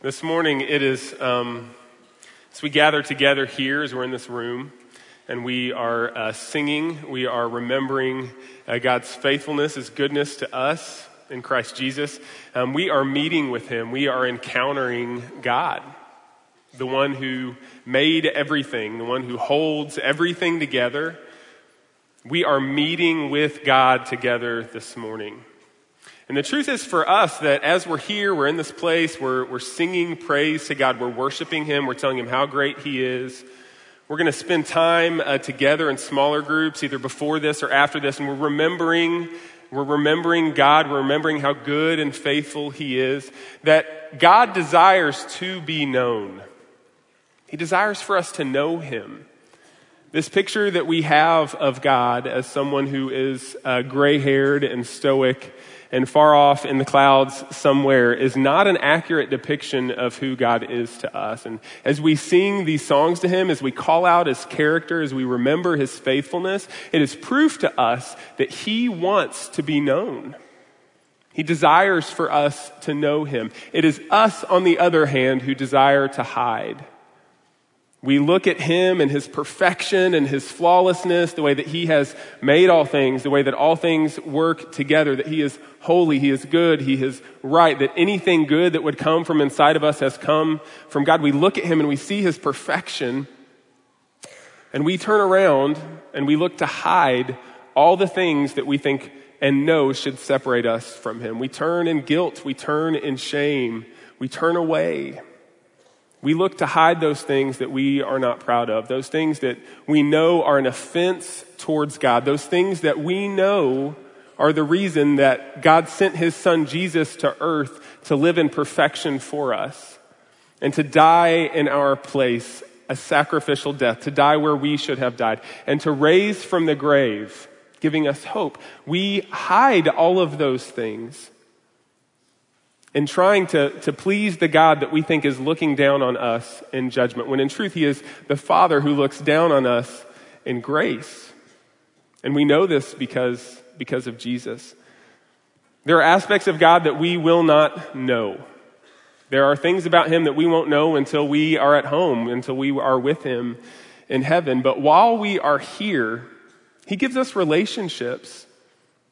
This morning, it is, um, as we gather together here, as we're in this room, and we are uh, singing, we are remembering uh, God's faithfulness, His goodness to us in Christ Jesus. Um, we are meeting with Him, we are encountering God, the one who made everything, the one who holds everything together. We are meeting with God together this morning. And the truth is for us that as we're here, we're in this place, we're, we're singing praise to God, we're worshiping Him, we're telling Him how great He is. We're going to spend time uh, together in smaller groups, either before this or after this, and we're remembering, we're remembering God, we're remembering how good and faithful He is, that God desires to be known. He desires for us to know Him. This picture that we have of God as someone who is uh, gray haired and stoic and far off in the clouds somewhere is not an accurate depiction of who God is to us. And as we sing these songs to Him, as we call out His character, as we remember His faithfulness, it is proof to us that He wants to be known. He desires for us to know Him. It is us, on the other hand, who desire to hide. We look at him and his perfection and his flawlessness, the way that he has made all things, the way that all things work together, that he is holy, he is good, he is right, that anything good that would come from inside of us has come from God. We look at him and we see his perfection, and we turn around and we look to hide all the things that we think and know should separate us from him. We turn in guilt, we turn in shame, we turn away. We look to hide those things that we are not proud of, those things that we know are an offense towards God, those things that we know are the reason that God sent his son Jesus to earth to live in perfection for us and to die in our place, a sacrificial death, to die where we should have died, and to raise from the grave, giving us hope. We hide all of those things in trying to, to please the God that we think is looking down on us in judgment, when in truth He is the Father who looks down on us in grace. And we know this because, because of Jesus. There are aspects of God that we will not know. There are things about Him that we won't know until we are at home, until we are with Him in heaven. But while we are here, He gives us relationships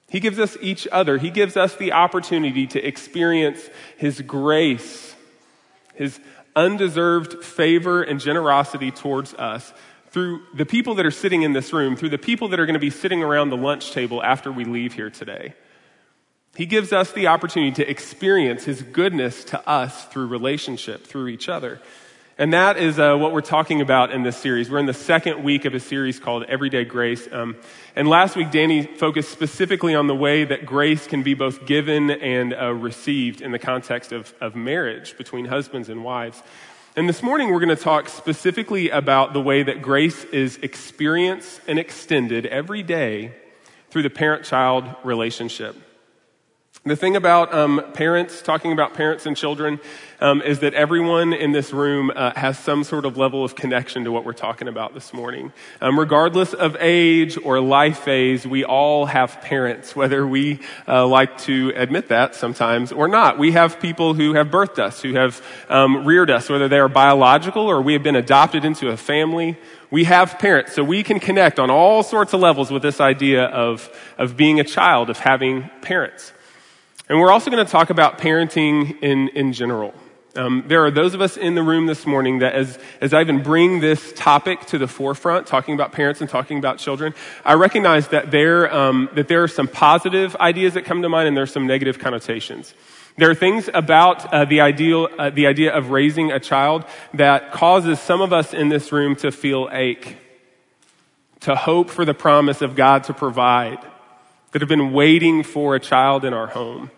he gives us each other. He gives us the opportunity to experience His grace, His undeserved favor and generosity towards us through the people that are sitting in this room, through the people that are going to be sitting around the lunch table after we leave here today. He gives us the opportunity to experience His goodness to us through relationship, through each other. And that is uh, what we're talking about in this series. We're in the second week of a series called Everyday Grace. Um, and last week, Danny focused specifically on the way that grace can be both given and uh, received in the context of, of marriage between husbands and wives. And this morning, we're going to talk specifically about the way that grace is experienced and extended every day through the parent child relationship. The thing about um, parents, talking about parents and children, um, is that everyone in this room uh, has some sort of level of connection to what we're talking about this morning. Um, regardless of age or life phase, we all have parents, whether we uh, like to admit that sometimes or not. We have people who have birthed us, who have um, reared us, whether they are biological or we have been adopted into a family. We have parents, so we can connect on all sorts of levels with this idea of, of being a child, of having parents. And we're also going to talk about parenting in, in general. Um, there are those of us in the room this morning that as, as I even bring this topic to the forefront, talking about parents and talking about children, I recognize that there, um, that there are some positive ideas that come to mind and there are some negative connotations. There are things about uh, the, ideal, uh, the idea of raising a child that causes some of us in this room to feel ache, to hope for the promise of God to provide, that have been waiting for a child in our home.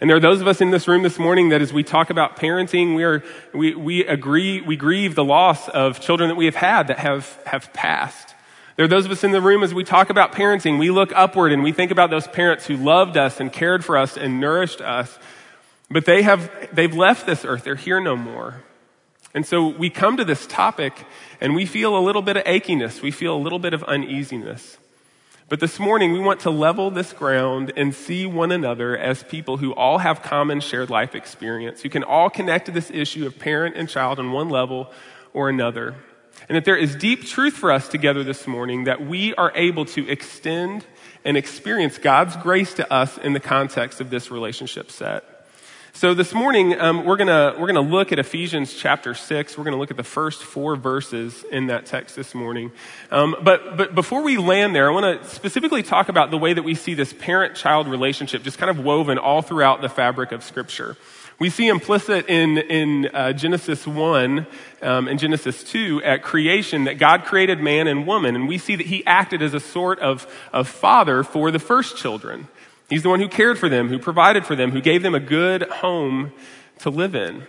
And there are those of us in this room this morning that as we talk about parenting, we, are, we, we agree, we grieve the loss of children that we have had that have, have passed. There are those of us in the room as we talk about parenting, we look upward and we think about those parents who loved us and cared for us and nourished us. But they have, they've left this earth. They're here no more. And so we come to this topic and we feel a little bit of achiness. We feel a little bit of uneasiness. But this morning, we want to level this ground and see one another as people who all have common shared life experience, who can all connect to this issue of parent and child on one level or another. And that there is deep truth for us together this morning that we are able to extend and experience God's grace to us in the context of this relationship set. So this morning, um, we're gonna, we're gonna look at Ephesians chapter six. We're gonna look at the first four verses in that text this morning. Um, but, but before we land there, I wanna specifically talk about the way that we see this parent-child relationship just kind of woven all throughout the fabric of scripture. We see implicit in, in uh, Genesis 1 um, and Genesis 2 at creation that God created man and woman, and we see that he acted as a sort of, of father for the first children. He's the one who cared for them, who provided for them, who gave them a good home to live in.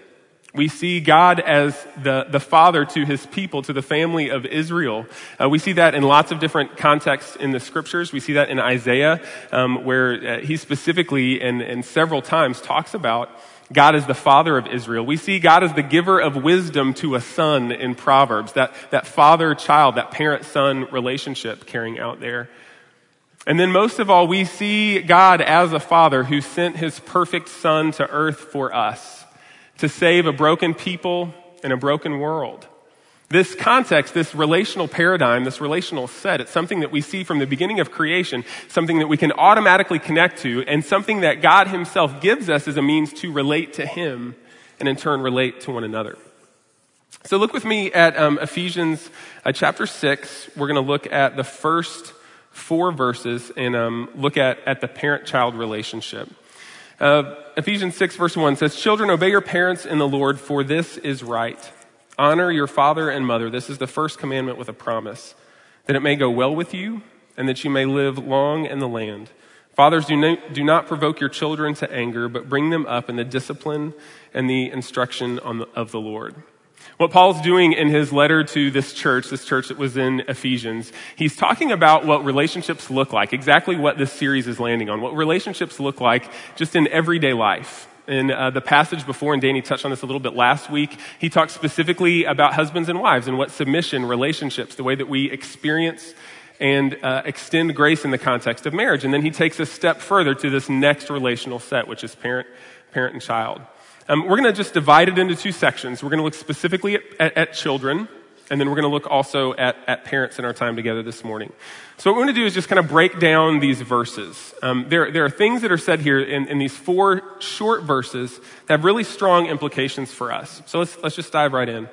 We see God as the, the father to his people, to the family of Israel. Uh, we see that in lots of different contexts in the scriptures. We see that in Isaiah, um, where uh, he specifically and, and several times talks about God as the father of Israel. We see God as the giver of wisdom to a son in Proverbs, that, that father child, that parent son relationship carrying out there. And then most of all, we see God as a father who sent his perfect son to earth for us to save a broken people and a broken world. This context, this relational paradigm, this relational set, it's something that we see from the beginning of creation, something that we can automatically connect to, and something that God himself gives us as a means to relate to him and in turn relate to one another. So look with me at um, Ephesians uh, chapter 6. We're going to look at the first four verses and um, look at, at the parent child relationship. Uh, Ephesians 6, verse 1 says, Children, obey your parents in the Lord, for this is right. Honor your father and mother. This is the first commandment with a promise, that it may go well with you and that you may live long in the land. Fathers, do not, do not provoke your children to anger, but bring them up in the discipline and the instruction the, of the Lord. What Paul's doing in his letter to this church, this church that was in Ephesians, he's talking about what relationships look like, exactly what this series is landing on, what relationships look like just in everyday life. In uh, the passage before, and Danny touched on this a little bit last week, he talked specifically about husbands and wives and what submission, relationships, the way that we experience and uh, extend grace in the context of marriage. And then he takes a step further to this next relational set, which is parent, parent and child. Um, we're going to just divide it into two sections. We're going to look specifically at, at, at children, and then we're going to look also at, at parents in our time together this morning. So what we're going to do is just kind of break down these verses. Um, there, there are things that are said here in, in these four short verses that have really strong implications for us. So let's, let's just dive right in.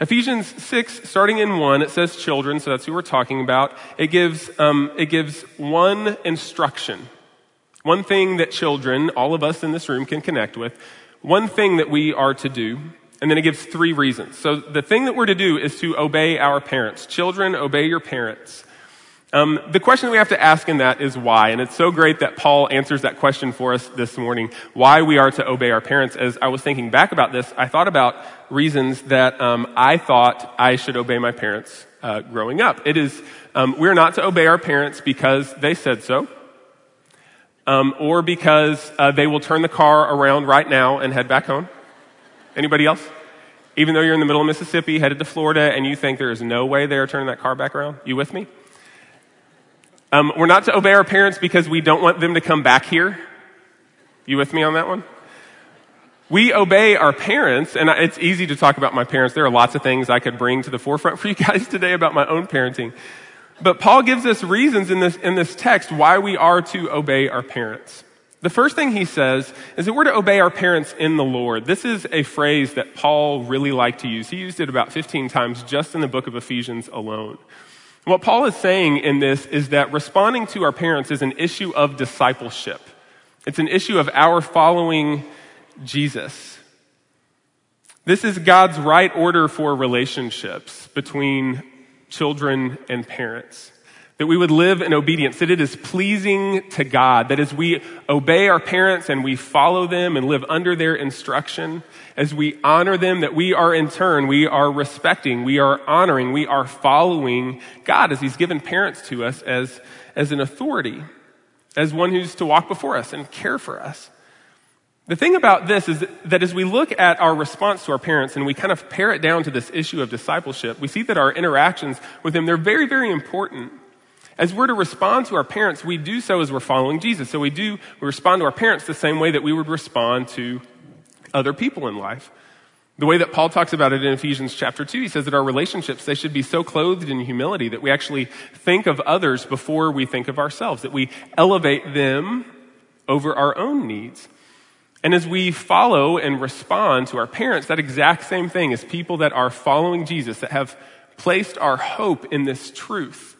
Ephesians 6, starting in 1, it says children, so that's who we're talking about. It gives, um, it gives one instruction. One thing that children, all of us in this room, can connect with one thing that we are to do, and then it gives three reasons. So the thing that we're to do is to obey our parents. Children, obey your parents. Um, the question we have to ask in that is why. And it's so great that Paul answers that question for us this morning, why we are to obey our parents. As I was thinking back about this, I thought about reasons that um, I thought I should obey my parents uh, growing up. It is, um, we're not to obey our parents because they said so um, or because uh, they will turn the car around right now and head back home. Anybody else? Even though you're in the middle of Mississippi, headed to Florida, and you think there is no way they are turning that car back around. You with me? Um, we're not to obey our parents because we don't want them to come back here. You with me on that one? We obey our parents, and it's easy to talk about my parents. There are lots of things I could bring to the forefront for you guys today about my own parenting. But Paul gives us reasons in this, in this text why we are to obey our parents. The first thing he says is that we're to obey our parents in the Lord. This is a phrase that Paul really liked to use. He used it about 15 times just in the book of Ephesians alone. What Paul is saying in this is that responding to our parents is an issue of discipleship. It's an issue of our following Jesus. This is God's right order for relationships between children, and parents. That we would live in obedience, that it is pleasing to God, that as we obey our parents and we follow them and live under their instruction, as we honor them, that we are in turn, we are respecting, we are honoring, we are following God as He's given parents to us as, as an authority, as one who's to walk before us and care for us. The thing about this is that as we look at our response to our parents and we kind of pare it down to this issue of discipleship, we see that our interactions with them, they're very, very important. As we're to respond to our parents, we do so as we're following Jesus. So we do, we respond to our parents the same way that we would respond to other people in life. The way that Paul talks about it in Ephesians chapter 2, he says that our relationships, they should be so clothed in humility that we actually think of others before we think of ourselves, that we elevate them over our own needs. And as we follow and respond to our parents, that exact same thing as people that are following Jesus, that have placed our hope in this truth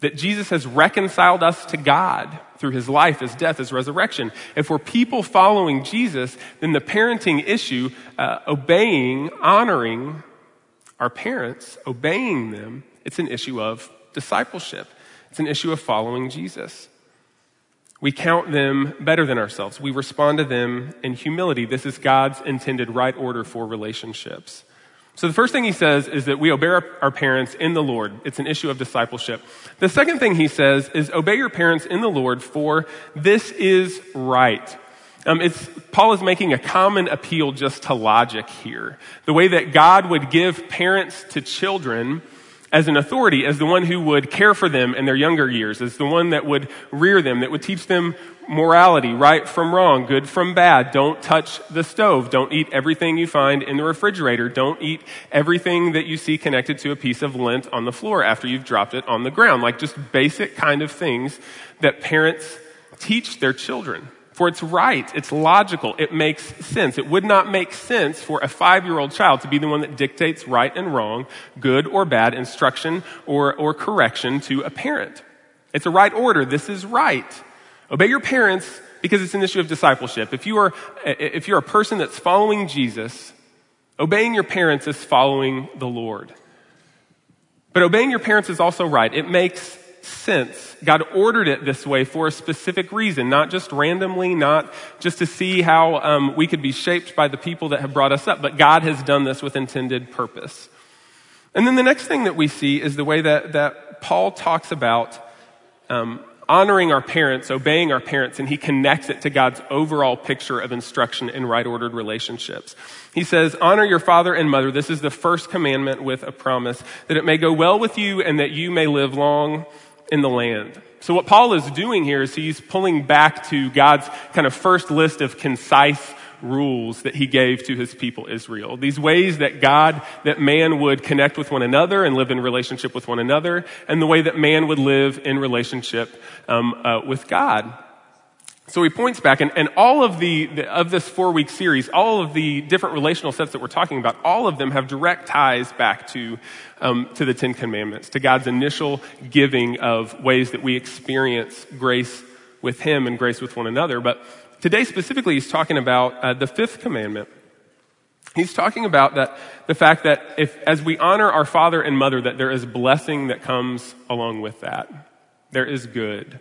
that Jesus has reconciled us to God through his life, his death, his resurrection. If we're people following Jesus, then the parenting issue, uh, obeying, honoring our parents, obeying them, it's an issue of discipleship. It's an issue of following Jesus. We count them better than ourselves. We respond to them in humility. This is God's intended right order for relationships. So the first thing he says is that we obey our, parents in the Lord. It's an issue of discipleship. The second thing he says is obey your parents in the Lord for this is right. Um, it's, Paul is making a common appeal just to logic here. The way that God would give parents to children as an authority, as the one who would care for them in their younger years, as the one that would rear them, that would teach them morality, right from wrong, good from bad. Don't touch the stove. Don't eat everything you find in the refrigerator. Don't eat everything that you see connected to a piece of lint on the floor after you've dropped it on the ground. Like just basic kind of things that parents teach their children. For it's right, it's logical, it makes sense. It would not make sense for a five year old child to be the one that dictates right and wrong, good or bad, instruction or, or correction to a parent. It's a right order. This is right. Obey your parents because it's an issue of discipleship. If you are, if you're a person that's following Jesus, obeying your parents is following the Lord. But obeying your parents is also right. It makes sense. God ordered it this way for a specific reason, not just randomly, not just to see how um, we could be shaped by the people that have brought us up, but God has done this with intended purpose. And then the next thing that we see is the way that, that Paul talks about um, honoring our parents, obeying our parents, and he connects it to God's overall picture of instruction in right ordered relationships. He says, Honor your father and mother. This is the first commandment with a promise that it may go well with you and that you may live long in the land. So what Paul is doing here is he's pulling back to God's kind of first list of concise rules that he gave to his people Israel. These ways that God, that man would connect with one another and live in relationship with one another, and the way that man would live in relationship um, uh, with God. So he points back, and, and all of the, the of this four week series, all of the different relational sets that we're talking about, all of them have direct ties back to um, to the Ten Commandments, to God's initial giving of ways that we experience grace with Him and grace with one another. But today specifically, he's talking about uh, the fifth commandment. He's talking about that the fact that if as we honor our father and mother, that there is blessing that comes along with that. There is good.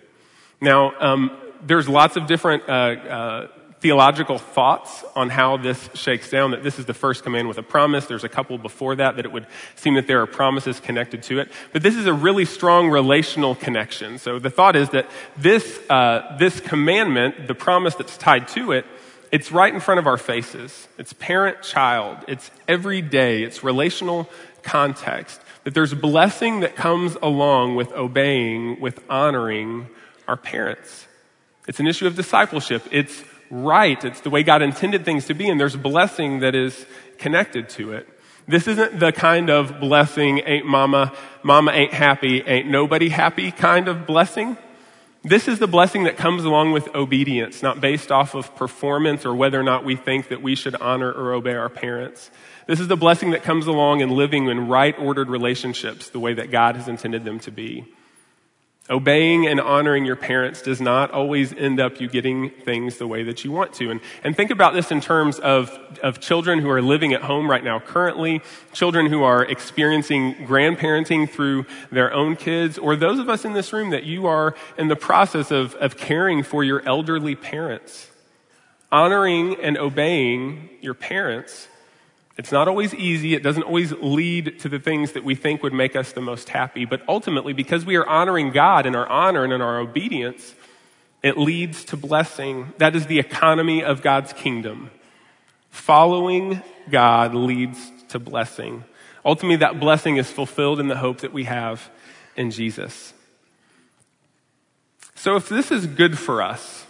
Now, um, there's lots of different uh, uh, theological thoughts on how this shakes down, that this is the first command with a promise. There's a couple before that that it would seem that there are promises connected to it. But this is a really strong relational connection. So the thought is that this, uh, this commandment, the promise that's tied to it, it's right in front of our faces. It's parent child. It's every day. It's relational context. That there's blessing that comes along with obeying, with honoring our parents. It's an issue of discipleship. It's right. It's the way God intended things to be, and there's blessing that is connected to it. This isn't the kind of blessing, ain't mama, mama ain't happy, ain't nobody happy kind of blessing. This is the blessing that comes along with obedience, not based off of performance or whether or not we think that we should honor or obey our parents. This is the blessing that comes along in living in right ordered relationships the way that God has intended them to be. Obeying and honoring your parents does not always end up you getting things the way that you want to. And, and think about this in terms of, of children who are living at home right now currently, children who are experiencing grandparenting through their own kids, or those of us in this room that you are in the process of, of caring for your elderly parents. Honoring and obeying your parents it's not always easy. It doesn't always lead to the things that we think would make us the most happy. But ultimately, because we are honoring God in our honor and in our obedience, it leads to blessing. That is the economy of God's kingdom. Following God leads to blessing. Ultimately, that blessing is fulfilled in the hope that we have in Jesus. So if this is good for us,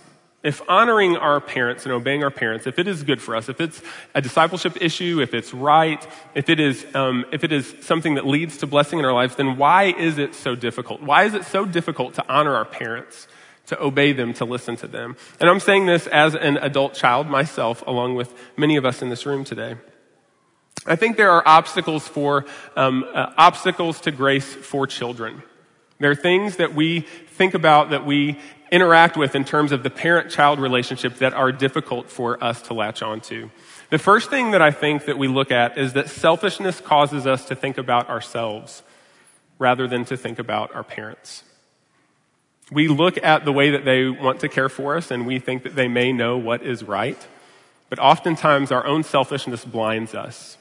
if honoring our parents and obeying our parents, if it is good for us, if it's a discipleship issue, if it's right, if it is, um, if it is something that leads to blessing in our lives, then why is it so difficult? Why is it so difficult to honor our parents, to obey them, to listen to them? And I'm saying this as an adult child myself, along with many of us in this room today. I think there are obstacles for um, uh, obstacles to grace for children. There are things that we think about that we interact with in terms of the parent-child relationship that are difficult for us to latch onto. The first thing that I think that we look at is that selfishness causes us to think about ourselves rather than to think about our parents. We look at the way that they want to care for us and we think that they may know what is right, but oftentimes our own selfishness blinds us.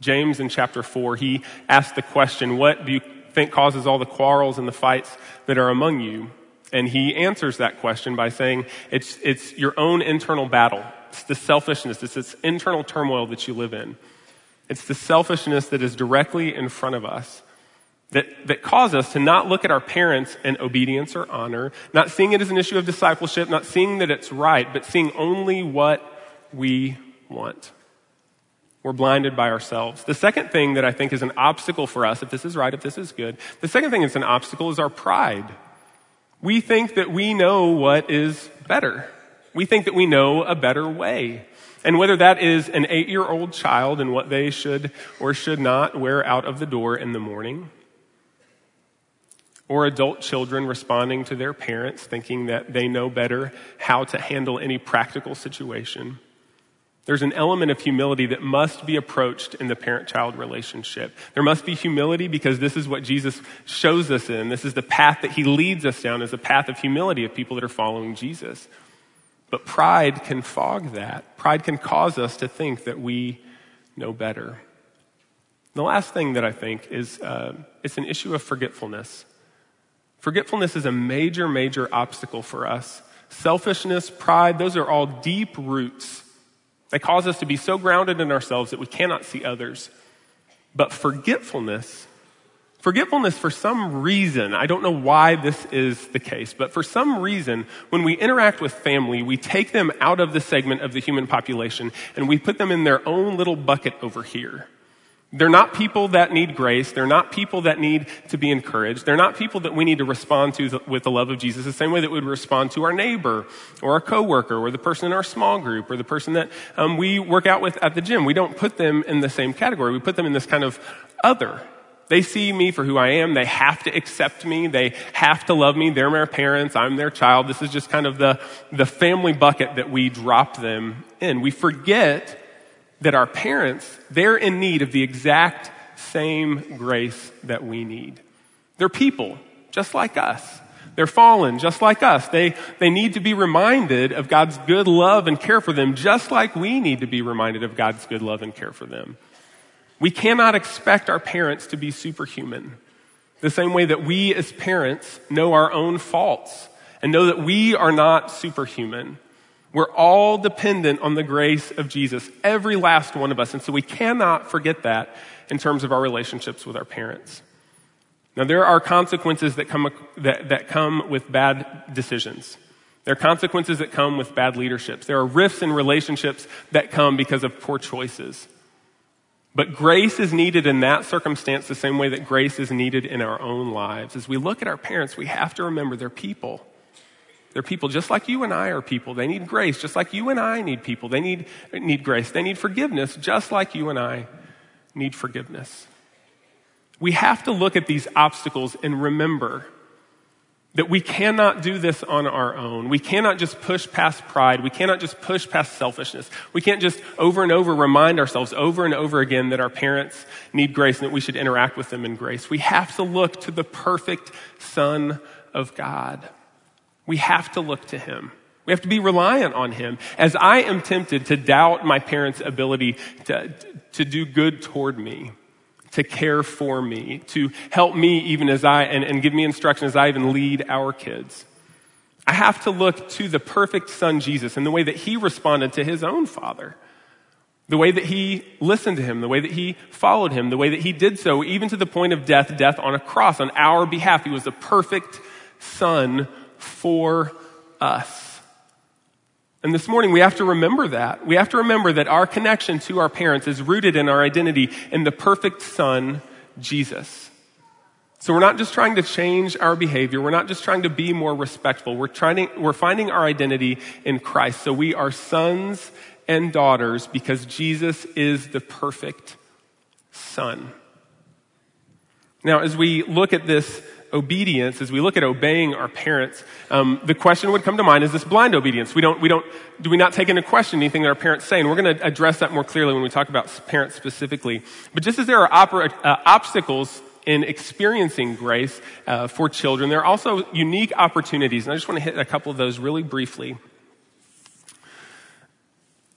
James in chapter 4, he asked the question, What do you think causes all the quarrels and the fights that are among you? And he answers that question by saying, It's, it's your own internal battle. It's the selfishness, it's this internal turmoil that you live in. It's the selfishness that is directly in front of us that, that cause us to not look at our parents in obedience or honor, not seeing it as an issue of discipleship, not seeing that it's right, but seeing only what we want. We're blinded by ourselves. The second thing that I think is an obstacle for us, if this is right, if this is good, the second thing that's an obstacle is our pride. We think that we know what is better. We think that we know a better way. And whether that is an eight year old child and what they should or should not wear out of the door in the morning, or adult children responding to their parents thinking that they know better how to handle any practical situation. There's an element of humility that must be approached in the parent child relationship. There must be humility because this is what Jesus shows us in. This is the path that he leads us down is a path of humility of people that are following Jesus. But pride can fog that. Pride can cause us to think that we know better. The last thing that I think is uh, it's an issue of forgetfulness. Forgetfulness is a major, major obstacle for us. Selfishness, pride, those are all deep roots they cause us to be so grounded in ourselves that we cannot see others. But forgetfulness, forgetfulness for some reason, I don't know why this is the case, but for some reason, when we interact with family, we take them out of the segment of the human population and we put them in their own little bucket over here. They're not people that need grace. They're not people that need to be encouraged. They're not people that we need to respond to with the love of Jesus the same way that we would respond to our neighbor or our coworker or the person in our small group or the person that um, we work out with at the gym. We don't put them in the same category. We put them in this kind of other. They see me for who I am. They have to accept me. They have to love me. They're my parents. I'm their child. This is just kind of the, the family bucket that we drop them in. We forget that our parents, they're in need of the exact same grace that we need. They're people, just like us. They're fallen, just like us. They, they need to be reminded of God's good love and care for them, just like we need to be reminded of God's good love and care for them. We cannot expect our parents to be superhuman. The same way that we as parents know our own faults and know that we are not superhuman. We're all dependent on the grace of Jesus, every last one of us. And so we cannot forget that in terms of our relationships with our parents. Now, there are consequences that come, that, that come with bad decisions. There are consequences that come with bad leaderships. There are rifts in relationships that come because of poor choices. But grace is needed in that circumstance the same way that grace is needed in our own lives. As we look at our parents, we have to remember they're people. They're people just like you and I are people. They need grace just like you and I need people. They need, need grace. They need forgiveness just like you and I need forgiveness. We have to look at these obstacles and remember that we cannot do this on our own. We cannot just push past pride. We cannot just push past selfishness. We can't just over and over remind ourselves over and over again that our parents need grace and that we should interact with them in grace. We have to look to the perfect Son of God. We have to look to him. We have to be reliant on him. As I am tempted to doubt my parents' ability to, to do good toward me, to care for me, to help me even as I, and, and give me instruction as I even lead our kids. I have to look to the perfect son Jesus and the way that he responded to his own father. The way that he listened to him, the way that he followed him, the way that he did so, even to the point of death, death on a cross on our behalf. He was the perfect son for us. And this morning we have to remember that. We have to remember that our connection to our parents is rooted in our identity in the perfect Son, Jesus. So we're not just trying to change our behavior. We're not just trying to be more respectful. We're trying to, we're finding our identity in Christ. So we are sons and daughters because Jesus is the perfect son. Now, as we look at this obedience, as we look at obeying our parents, um, the question would come to mind: Is this blind obedience? We don't, we don't, do we not take into question anything that our parents say? And we're going to address that more clearly when we talk about parents specifically. But just as there are opera, uh, obstacles in experiencing grace uh, for children, there are also unique opportunities, and I just want to hit a couple of those really briefly.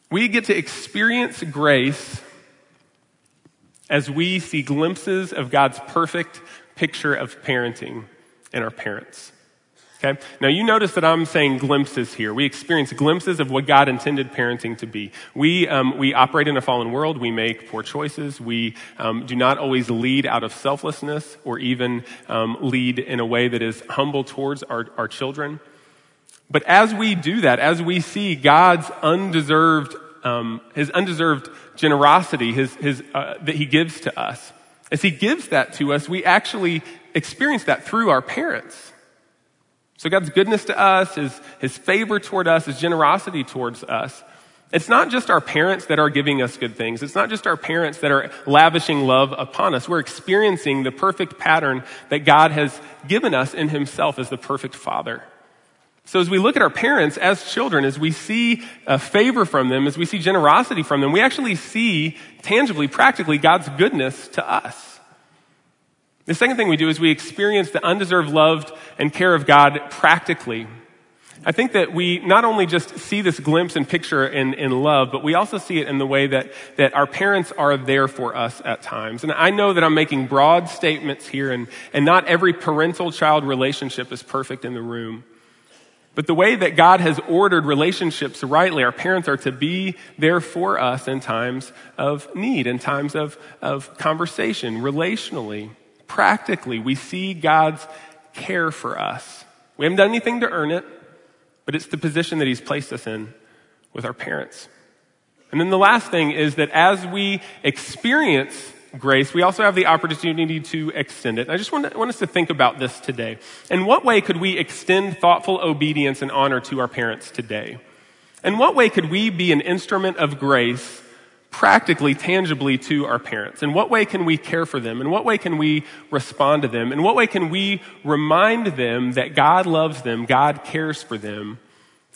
We get to experience grace as we see glimpses of God's perfect picture of parenting in our parents. Okay? Now you notice that I'm saying glimpses here. We experience glimpses of what God intended parenting to be. We, um, we operate in a fallen world. We make poor choices. We um, do not always lead out of selflessness or even um, lead in a way that is humble towards our, our children. But as we do that, as we see God's undeserved, um, his undeserved generosity, his, his, uh, that he gives to us, as he gives that to us, we actually experience that through our parents. So God's goodness to us, His, His favor toward us, His generosity towards us. It's not just our parents that are giving us good things. It's not just our parents that are lavishing love upon us. We're experiencing the perfect pattern that God has given us in Himself as the perfect Father. So as we look at our parents as children, as we see a favor from them, as we see generosity from them, we actually see tangibly, practically God's goodness to us. The second thing we do is we experience the undeserved love and care of God practically. I think that we not only just see this glimpse and picture in, in love, but we also see it in the way that, that our parents are there for us at times. And I know that I'm making broad statements here, and, and not every parental child relationship is perfect in the room. But the way that God has ordered relationships rightly, our parents are to be there for us in times of need, in times of, of conversation, relationally practically, we see God's care for us. We haven't done anything to earn it, but it's the position that He's placed us in with our parents. And then the last thing is that as we experience grace, we also have the opportunity to extend it. And I just want, want us to think about this today. In what way could we extend thoughtful obedience and honor to our parents today? In what way could we be an instrument of grace practically, tangibly to our parents? In what way can we care for them? In what way can we respond to them? In what way can we remind them that God loves them, God cares for them,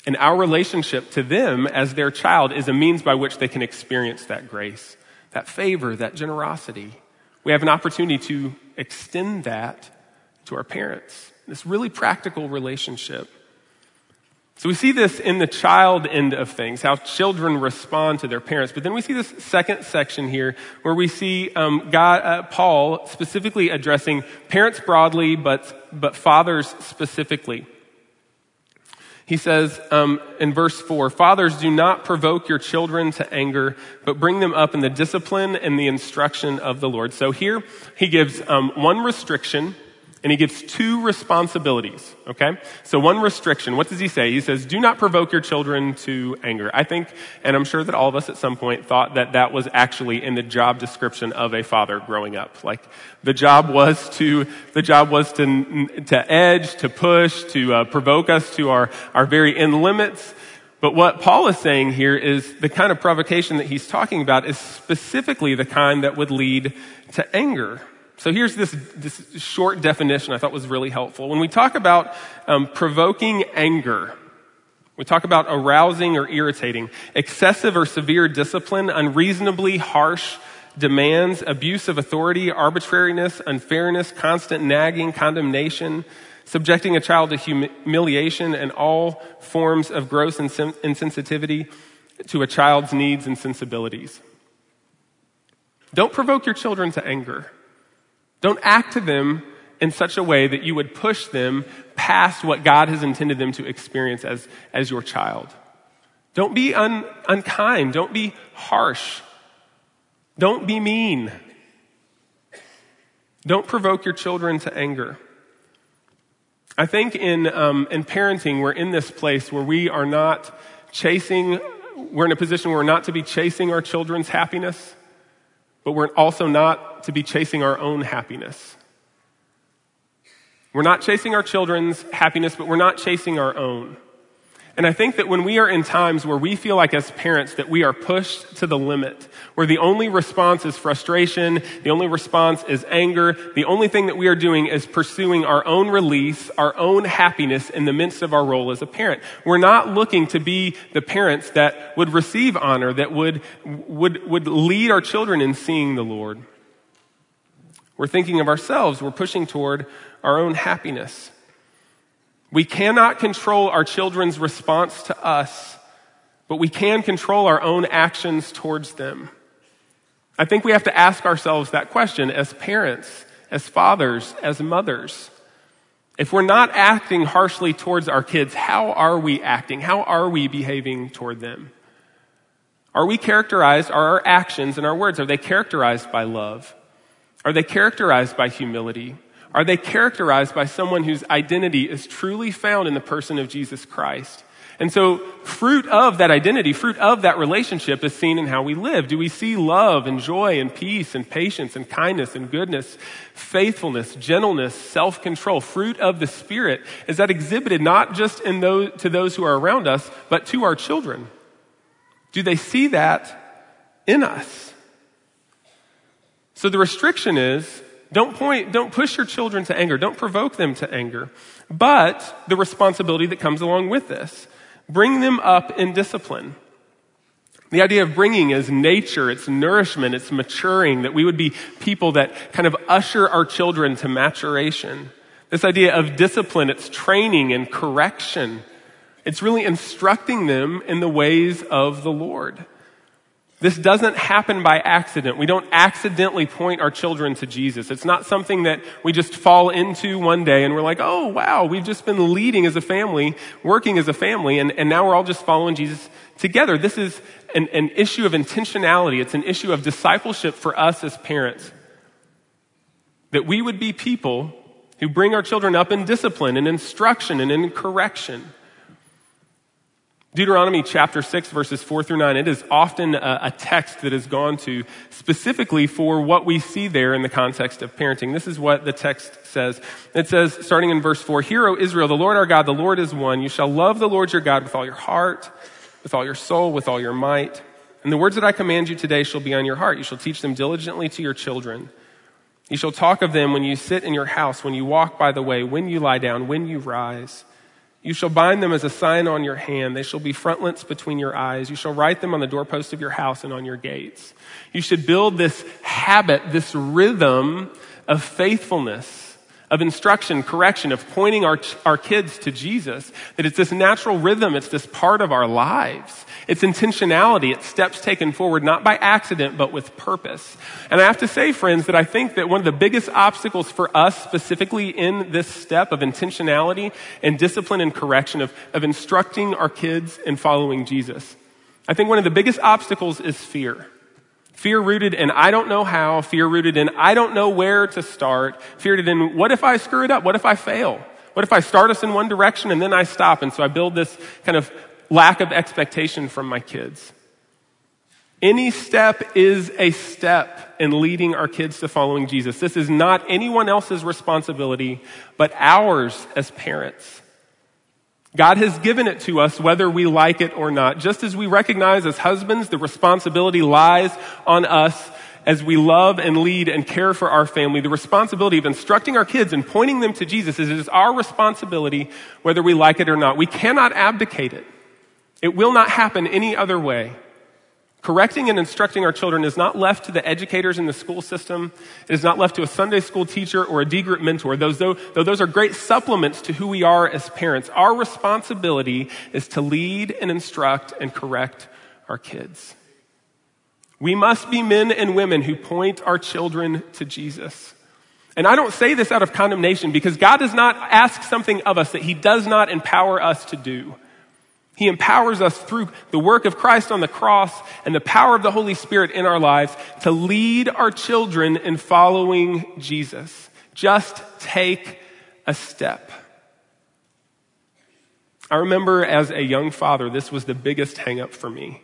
and our relationship to them as their child is a means by which they can experience that grace, that favor, that generosity? We have an opportunity to extend that to our parents. This really practical relationship. So we see this in the child end of things, how children respond to their parents. But then we see this second section here where we see um, God, uh, Paul specifically addressing parents broadly, but, but fathers specifically. He says um, in verse 4 Fathers, do not provoke your children to anger, but bring them up in the discipline and the instruction of the Lord. So here he gives um, one restriction and he gives two responsibilities, okay? So one restriction, what does he say? He says, do not provoke your children to anger. I think, and I'm sure that all of us at some point thought that that was actually in the job description of a father growing up. Like, the job was to, the job was to, to edge, to push, to uh, provoke us to our, our very end limits. But what Paul is saying here is the kind of provocation that he's talking about is specifically the kind that would lead to anger. So here's this, this short definition I thought was really helpful. When we talk about um, provoking anger, we talk about arousing or irritating, excessive or severe discipline, unreasonably harsh demands, abuse of authority, arbitrariness, unfairness, constant nagging, condemnation, subjecting a child to humiliation and all forms of gross insensitivity to a child's needs and sensibilities. Don't provoke your children to anger. Don't act to them in such a way that you would push them past what God has intended them to experience as, as your child. Don't be un, unkind. Don't be harsh. Don't be mean. Don't provoke your children to anger. I think in, um, in parenting, we're in this place where we are not chasing, we're in a position where we're not to be chasing our children's happiness, but we're also not to be chasing our own happiness. We're not chasing our children's happiness, but we're not chasing our own. And I think that when we are in times where we feel like as parents that we are pushed to the limit, where the only response is frustration, the only response is anger, the only thing that we are doing is pursuing our own release, our own happiness in the midst of our role as a parent. We're not looking to be the parents that would receive honor, that would, would, would lead our children in seeing the Lord. We're thinking of ourselves. We're pushing toward our own happiness. We cannot control our children's response to us, but we can control our own actions towards them. I think we have to ask ourselves that question as parents, as fathers, as mothers. If we're not acting harshly towards our kids, how are we acting? How are we behaving toward them? Are we characterized, are our actions and our words, are they characterized by love? Are they characterized by humility? Are they characterized by someone whose identity is truly found in the person of Jesus Christ? And so, fruit of that identity, fruit of that relationship is seen in how we live. Do we see love and joy and peace and patience and kindness and goodness, faithfulness, gentleness, self control? Fruit of the Spirit is that exhibited not just in those, to those who are around us, but to our children? Do they see that in us? So the restriction is don't point, don't push your children to anger. Don't provoke them to anger. But the responsibility that comes along with this. Bring them up in discipline. The idea of bringing is nature, it's nourishment, it's maturing, that we would be people that kind of usher our children to maturation. This idea of discipline, it's training and correction. It's really instructing them in the ways of the Lord. This doesn't happen by accident. We don't accidentally point our children to Jesus. It's not something that we just fall into one day and we're like, oh, wow, we've just been leading as a family, working as a family, and, and now we're all just following Jesus together. This is an, an issue of intentionality. It's an issue of discipleship for us as parents. That we would be people who bring our children up in discipline and instruction and in correction. Deuteronomy chapter 6, verses 4 through 9, it is often a, a, text that is gone to specifically for what we see there in the context of parenting. This is what the text says. It says, starting in verse 4, Hear, O Israel, the Lord our God, the Lord is one. You shall love the Lord your God with all your heart, with all your soul, with all your might. And the words that I command you today shall be on your heart. You shall teach them diligently to your children. You shall talk of them when you sit in your house, when you walk by the way, when you lie down, when you rise. You shall bind them as a sign on your hand. They shall be frontlets between your eyes. You shall write them on the doorposts of your house and on your gates. You should build this habit, this rhythm of faithfulness of instruction, correction, of pointing our, our kids to Jesus, that it's this natural rhythm, it's this part of our lives. It's intentionality, it's steps taken forward, not by accident, but with purpose. And I have to say, friends, that I think that one of the biggest obstacles for us, specifically in this step of intentionality and discipline and correction, of, of instructing our kids in following Jesus, I think one of the biggest obstacles is fear. Fear rooted in I don't know how, fear rooted in I don't know where to start, fear rooted in what if I screw it up? What if I fail? What if I start us in one direction and then I stop? And so I build this kind of lack of expectation from my kids. Any step is a step in leading our kids to following Jesus. This is not anyone else's responsibility, but ours as parents. God has given it to us whether we like it or not. Just as we recognize as husbands the responsibility lies on us as we love and lead and care for our family, the responsibility of instructing our kids and pointing them to Jesus is, our responsibility whether we like it or not. We cannot abdicate it. It will not happen any other way. Correcting and instructing our children is not left to the educators in the school system. It is not left to a Sunday school teacher or a D group mentor. Those, though, though those are great supplements to who we are as parents, our responsibility is to lead and instruct and correct our kids. We must be men and women who point our children to Jesus. And I don't say this out of condemnation because God does not ask something of us that He does not empower us to do. He empowers us through the work of Christ on the cross and the power of the Holy Spirit in our lives to lead our children in following Jesus. Just take a step. I remember as a young father, this was the biggest hangup for me.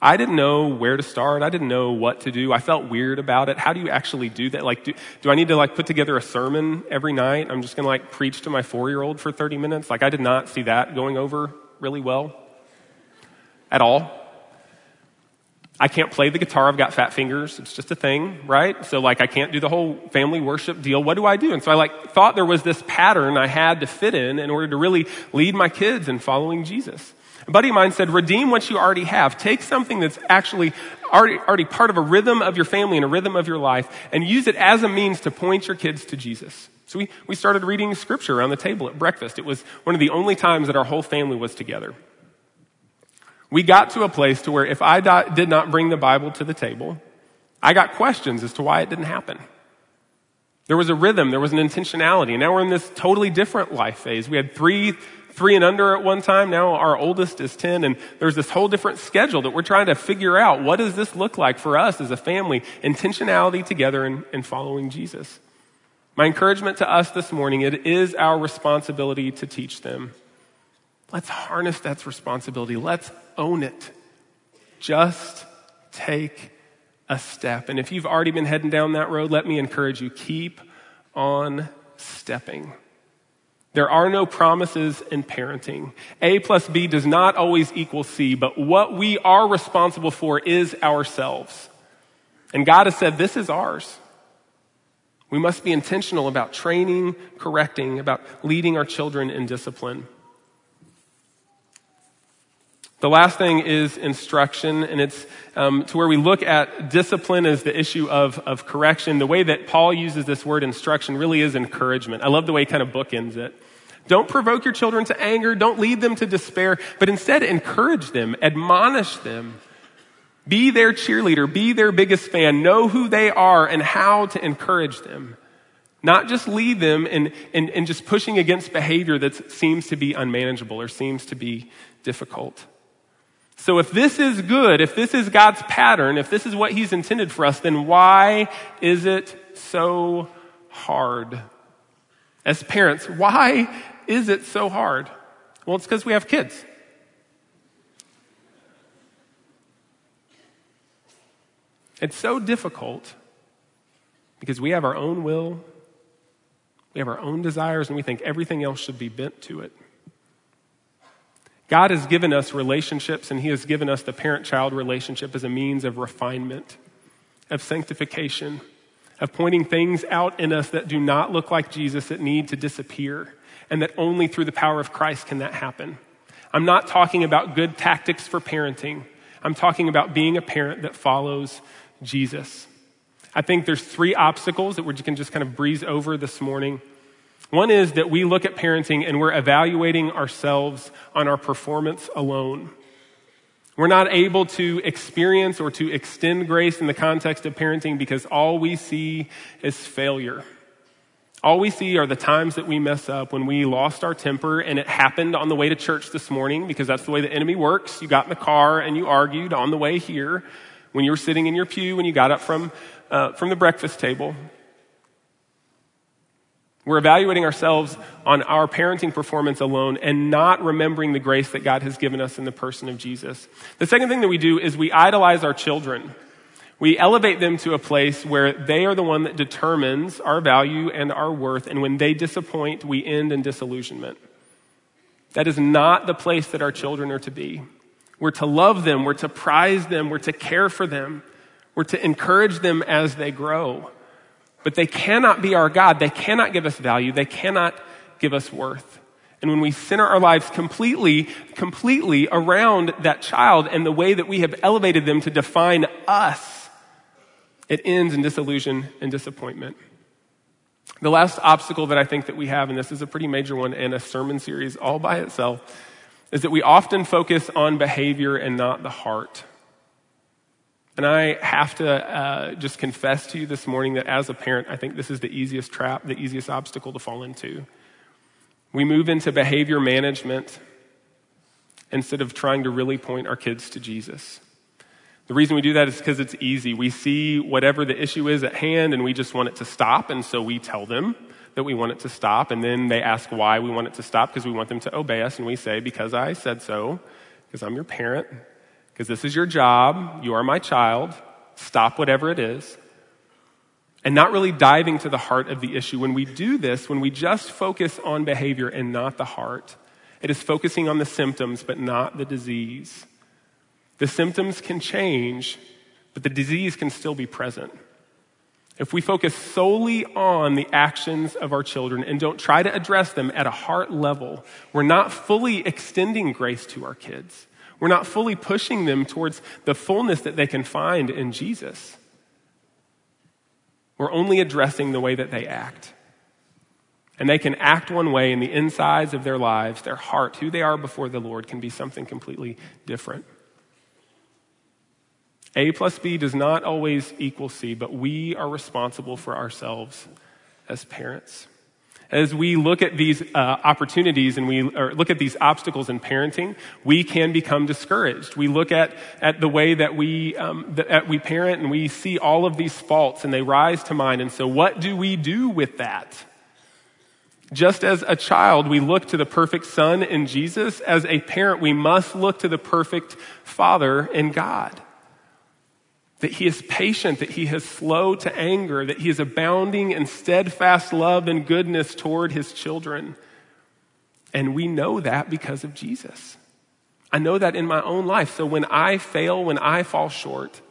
I didn't know where to start. I didn't know what to do. I felt weird about it. How do you actually do that? Like, do, do I need to like put together a sermon every night? I'm just going to like preach to my four year old for 30 minutes. Like, I did not see that going over really well at all. I can't play the guitar. I've got fat fingers. It's just a thing, right? So like I can't do the whole family worship deal. What do I do? And so I like thought there was this pattern I had to fit in in order to really lead my kids in following Jesus. A buddy of mine said, redeem what you already have. Take something that's actually already, already part of a rhythm of your family and a rhythm of your life and use it as a means to point your kids to Jesus. So we, we started reading scripture around the table at breakfast. It was one of the only times that our whole family was together. We got to a place to where if I did not bring the Bible to the table, I got questions as to why it didn't happen. There was a rhythm, there was an intentionality, and now we're in this totally different life phase. We had three, three and under at one time. Now our oldest is 10, and there's this whole different schedule that we're trying to figure out. What does this look like for us as a family? Intentionality together and, and following Jesus. My encouragement to us this morning, it is our responsibility to teach them. Let's harness that responsibility. Let's own it. Just take a step. And if you've already been heading down that road, let me encourage you keep on stepping. There are no promises in parenting. A plus B does not always equal C, but what we are responsible for is ourselves. And God has said, This is ours. We must be intentional about training, correcting, about leading our children in discipline. The last thing is instruction, and it's um, to where we look at discipline as the issue of, of correction. The way that Paul uses this word instruction really is encouragement. I love the way he kind of bookends it. Don't provoke your children to anger, don't lead them to despair, but instead encourage them, admonish them. Be their cheerleader, be their biggest fan, know who they are and how to encourage them. Not just lead them in, in, in just pushing against behavior that seems to be unmanageable or seems to be difficult. So if this is good, if this is God's pattern, if this is what He's intended for us, then why is it so hard? As parents, why is it so hard? Well, it's because we have kids. It's so difficult because we have our own will, we have our own desires, and we think everything else should be bent to it. God has given us relationships, and He has given us the parent child relationship as a means of refinement, of sanctification, of pointing things out in us that do not look like Jesus that need to disappear, and that only through the power of Christ can that happen. I'm not talking about good tactics for parenting. I'm talking about being a parent that follows Jesus. I think there's three obstacles that we can just kind of breeze over this morning. One is that we look at parenting and we're evaluating ourselves on our performance alone. We're not able to experience or to extend grace in the context of parenting because all we see is failure. All we see are the times that we mess up when we lost our temper and it happened on the way to church this morning because that's the way the enemy works. You got in the car and you argued on the way here when you were sitting in your pew when you got up from, uh, from the breakfast table. We're evaluating ourselves on our parenting performance alone and not remembering the grace that God has given us in the person of Jesus. The second thing that we do is we idolize our children. We elevate them to a place where they are the one that determines our value and our worth, and when they disappoint, we end in disillusionment. That is not the place that our children are to be. We're to love them, we're to prize them, we're to care for them, we're to encourage them as they grow. But they cannot be our God. They cannot give us value. They cannot give us worth. And when we center our lives completely, completely around that child and the way that we have elevated them to define us, it ends in disillusion and disappointment. The last obstacle that I think that we have, and this is a pretty major one and a sermon series all by itself, is that we often focus on behavior and not the heart. And I have to uh, just confess to you this morning that as a parent, I think this is the easiest trap, the easiest obstacle to fall into. We move into behavior management instead of trying to really point our kids to Jesus. The reason we do that is because it's easy. We see whatever the issue is at hand and we just want it to stop, and so we tell them that we want it to stop. And then they ask why we want it to stop because we want them to obey us. And we say, because I said so, because I'm your parent, because this is your job, you are my child, stop whatever it is. And not really diving to the heart of the issue. When we do this, when we just focus on behavior and not the heart, it is focusing on the symptoms but not the disease. The symptoms can change, but the disease can still be present. If we focus solely on the actions of our children and don't try to address them at a heart level, we're not fully extending grace to our kids. We're not fully pushing them towards the fullness that they can find in Jesus. We're only addressing the way that they act. And they can act one way in the insides of their lives, their heart, who they are before the Lord can be something completely different. A plus B does not always equal C, but we are responsible for ourselves as parents. As we look at these uh, opportunities and we look at these obstacles in parenting, we can become discouraged. We look at, at the way that we, um, that we parent and we see all of these faults and they rise to mind. And so, what do we do with that? Just as a child, we look to the perfect Son in Jesus. As a parent, we must look to the perfect Father in God that he is patient, that he is slow to anger, that he is abounding in steadfast love and goodness toward his children. And we know that because of Jesus. I know that in my own life. So when I fail, when I fall short,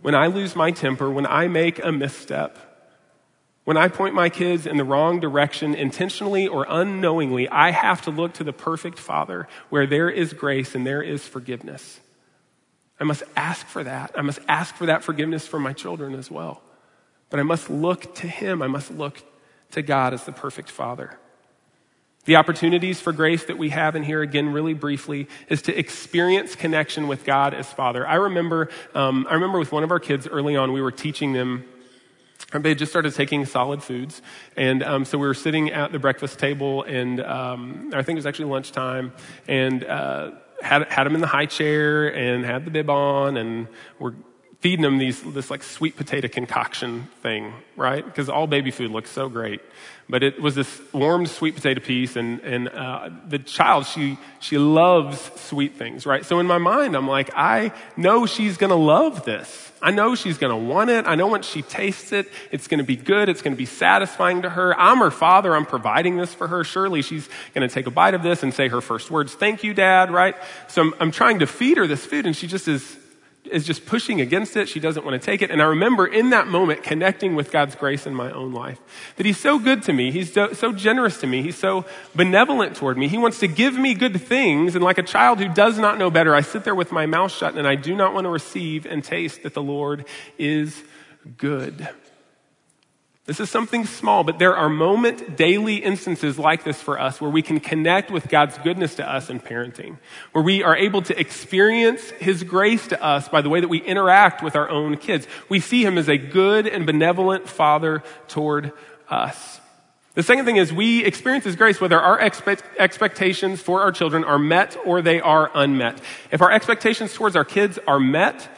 when I lose my temper, when I make a misstep, when I point my kids in the wrong direction, intentionally or unknowingly, I have to look to the perfect Father where there is grace and there is forgiveness. I must ask for that. I must ask for that forgiveness for my children as well. But I must look to Him. I must look to God as the perfect Father. The opportunities for grace that we have in here, again, really briefly, is to experience connection with God as Father. I remember, um, I remember with one of our kids early on, we were teaching them they had just started taking solid foods. And um, so we were sitting at the breakfast table, and um, I think it was actually lunchtime. And uh, had, had him in the high chair and had the bib on and we're feeding them these, this like sweet potato concoction thing, right? Because all baby food looks so great. But it was this warm sweet potato piece and, and uh, the child, she, she loves sweet things, right? So in my mind, I'm like, I know she's to love this. I know she's to want it. I know once she tastes it, it's to be good. It's to be satisfying to her. I'm her father. I'm providing this for her. Surely she's to take a bite of this and say her first words, thank you, dad, right? So I'm, I'm trying to feed her this food and she just is is just pushing against it. She doesn't want to take it. And I remember in that moment connecting with God's grace in my own life. That He's so good to me. He's so generous to me. He's so benevolent toward me. He wants to give me good things. And like a child who does not know better, I sit there with my mouth shut and I do not want to receive and taste that the Lord is good. This is something small, but there are moment, daily instances like this for us where we can connect with God's goodness to us in parenting, where we are able to experience His grace to us by the way that we interact with our own kids. We see Him as a good and benevolent Father toward us. The second thing is we experience His grace whether our expect- expectations for our children are met or they are unmet. If our expectations towards our kids are met,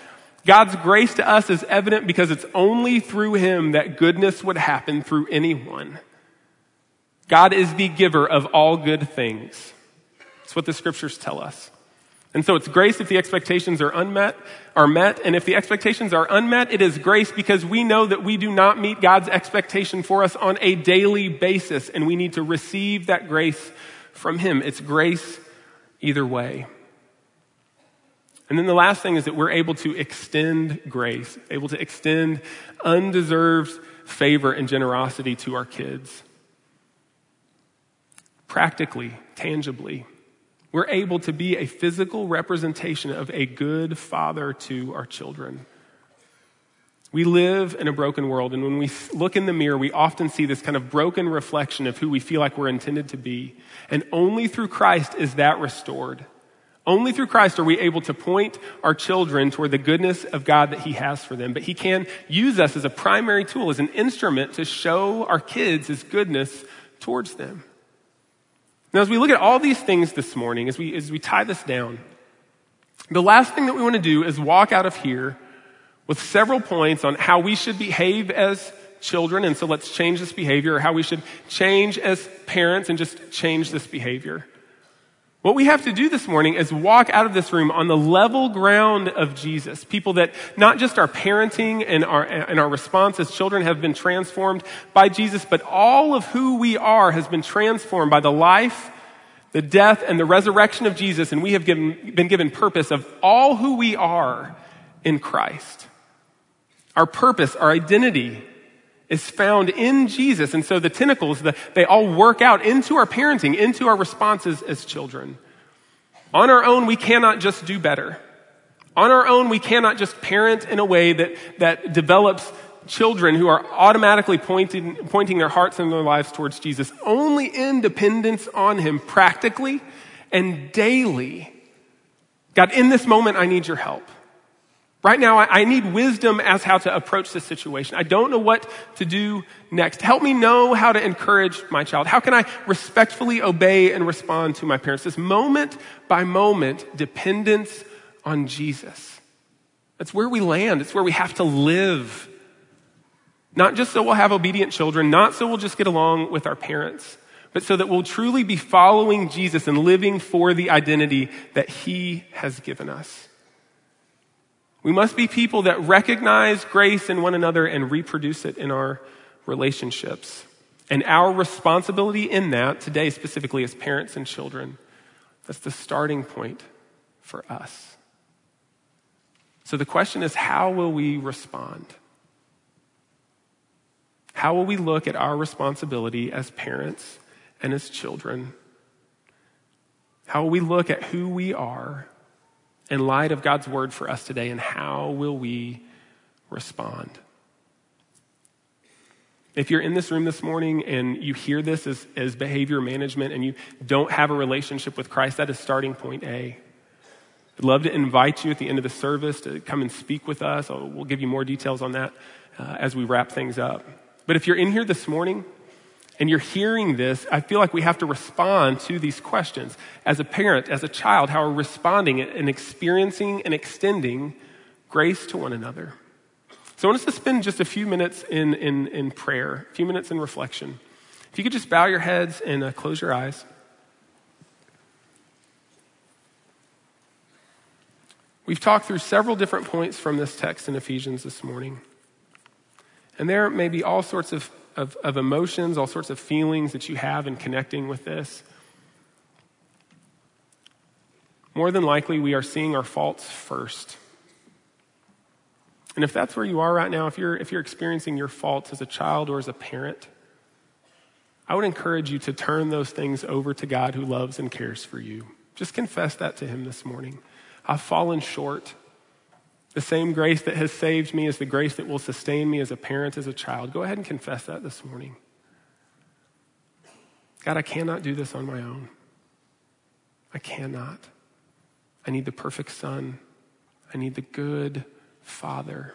God's grace to us is evident because it's only through Him that goodness would happen through anyone. God is the giver of all good things. That's what the scriptures tell us. And so it's grace if the expectations are unmet, are met. And if the expectations are unmet, it is grace because we know that we do not meet God's expectation for us on a daily basis. And we need to receive that grace from Him. It's grace either way. And then the last thing is that we're able to extend grace, able to extend undeserved favor and generosity to our kids. Practically, tangibly, we're able to be a physical representation of a good father to our children. We live in a broken world, and when we look in the mirror, we often see this kind of broken reflection of who we feel like we're intended to be. And only through Christ is that restored. Only through Christ are we able to point our children toward the goodness of God that He has for them. But He can use us as a primary tool, as an instrument to show our kids His goodness towards them. Now, as we look at all these things this morning, as we, as we tie this down, the last thing that we want to do is walk out of here with several points on how we should behave as children, and so let's change this behavior, or how we should change as parents and just change this behavior. What we have to do this morning is walk out of this room on the level ground of Jesus. People that not just our parenting and our, and our response as children have been transformed by Jesus, but all of who we are has been transformed by the life, the death, and the resurrection of Jesus. And we have given, been given purpose of all who we are in Christ. Our purpose, our identity is found in Jesus. And so the tentacles, the, they all work out into our parenting, into our responses as children. On our own, we cannot just do better. On our own, we cannot just parent in a way that, that develops children who are automatically pointing, pointing their hearts and their lives towards Jesus. Only in dependence on Him practically and daily. God, in this moment, I need your help. Right now, I need wisdom as how to approach this situation. I don't know what to do next. Help me know how to encourage my child. How can I respectfully obey and respond to my parents? This moment by moment dependence on Jesus. That's where we land. It's where we have to live. Not just so we'll have obedient children, not so we'll just get along with our parents, but so that we'll truly be following Jesus and living for the identity that he has given us. We must be people that recognize grace in one another and reproduce it in our relationships. And our responsibility in that today, specifically as parents and children, that's the starting point for us. So the question is how will we respond? How will we look at our responsibility as parents and as children? How will we look at who we are in light of God's word for us today, and how will we respond? If you're in this room this morning and you hear this as, as behavior management and you don't have a relationship with Christ, that is starting point A. I'd love to invite you at the end of the service to come and speak with us. We'll give you more details on that uh, as we wrap things up. But if you're in here this morning and you're hearing this, I feel like we have to respond to these questions. As a parent, as a child, how we're responding and experiencing and extending grace to one another. So I want us to spend just a few minutes in, in, in prayer, a few minutes in reflection. If you could just bow your heads and uh, close your eyes. We've talked through several different points from this text in Ephesians this morning. And there may be all sorts of of, of emotions, all sorts of feelings that you have in connecting with this. More than likely, we are seeing our faults first. And if that's where you are right now, if you're, if you're experiencing your faults as a child or as a parent, I would encourage you to turn those things over to God who loves and cares for you. Just confess that to Him this morning. I've fallen short. The same grace that has saved me is the grace that will sustain me as a parent, as a child. Go ahead and confess that this morning. God, I cannot do this on my own. I cannot. I need the perfect son. I need the good father.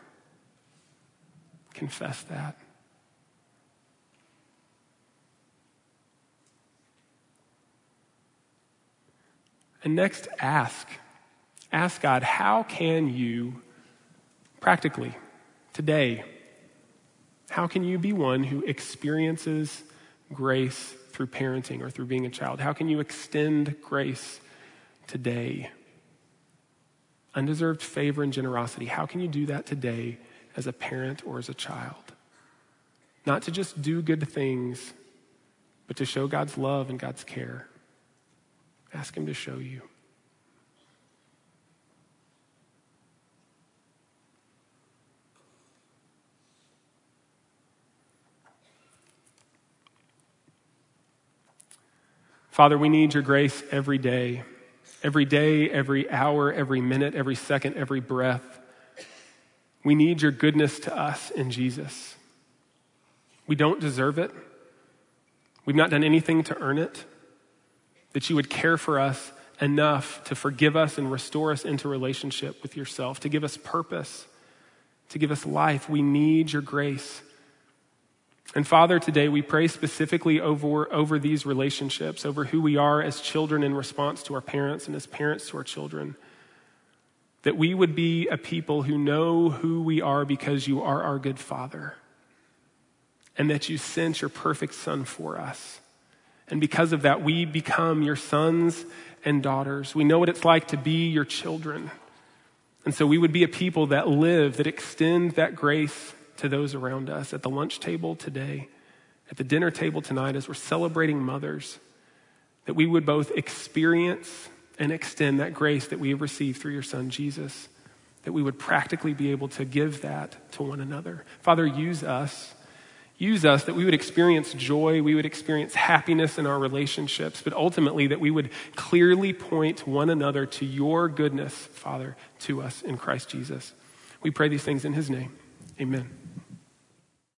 Confess that. And next, ask. Ask God, how can you Practically, today, how can you be one who experiences grace through parenting or through being a child? How can you extend grace today? Undeserved favor and generosity. How can you do that today as a parent or as a child? Not to just do good things, but to show God's love and God's care. Ask Him to show you. Father, we need your grace every day. Every day, every hour, every minute, every second, every breath. We need your goodness to us in Jesus. We don't deserve it. We've not done anything to earn it. That you would care for us enough to forgive us and restore us into relationship with yourself, to give us purpose, to give us life. We need your grace. And Father, today we pray specifically over, over these relationships, over who we are as children in response to our parents and as parents to our children. That we would be a people who know who we are because you are our good Father. and that you sent your perfect Son for us. And because of that, we become your sons and daughters. We know what it's like to be your children. And so we would be a people that live, that extend that grace to those around us at the lunch table today, at the dinner table tonight, as we're celebrating mothers, that we would both experience and extend that grace that we have received through your Son, Jesus, that we would practically be able to give that to one another. Father, use us Use us that we would experience joy, we would experience happiness in our relationships, but ultimately that we would clearly point one another to your goodness, Father, to us in Christ Jesus. We pray these things in his name. Amen.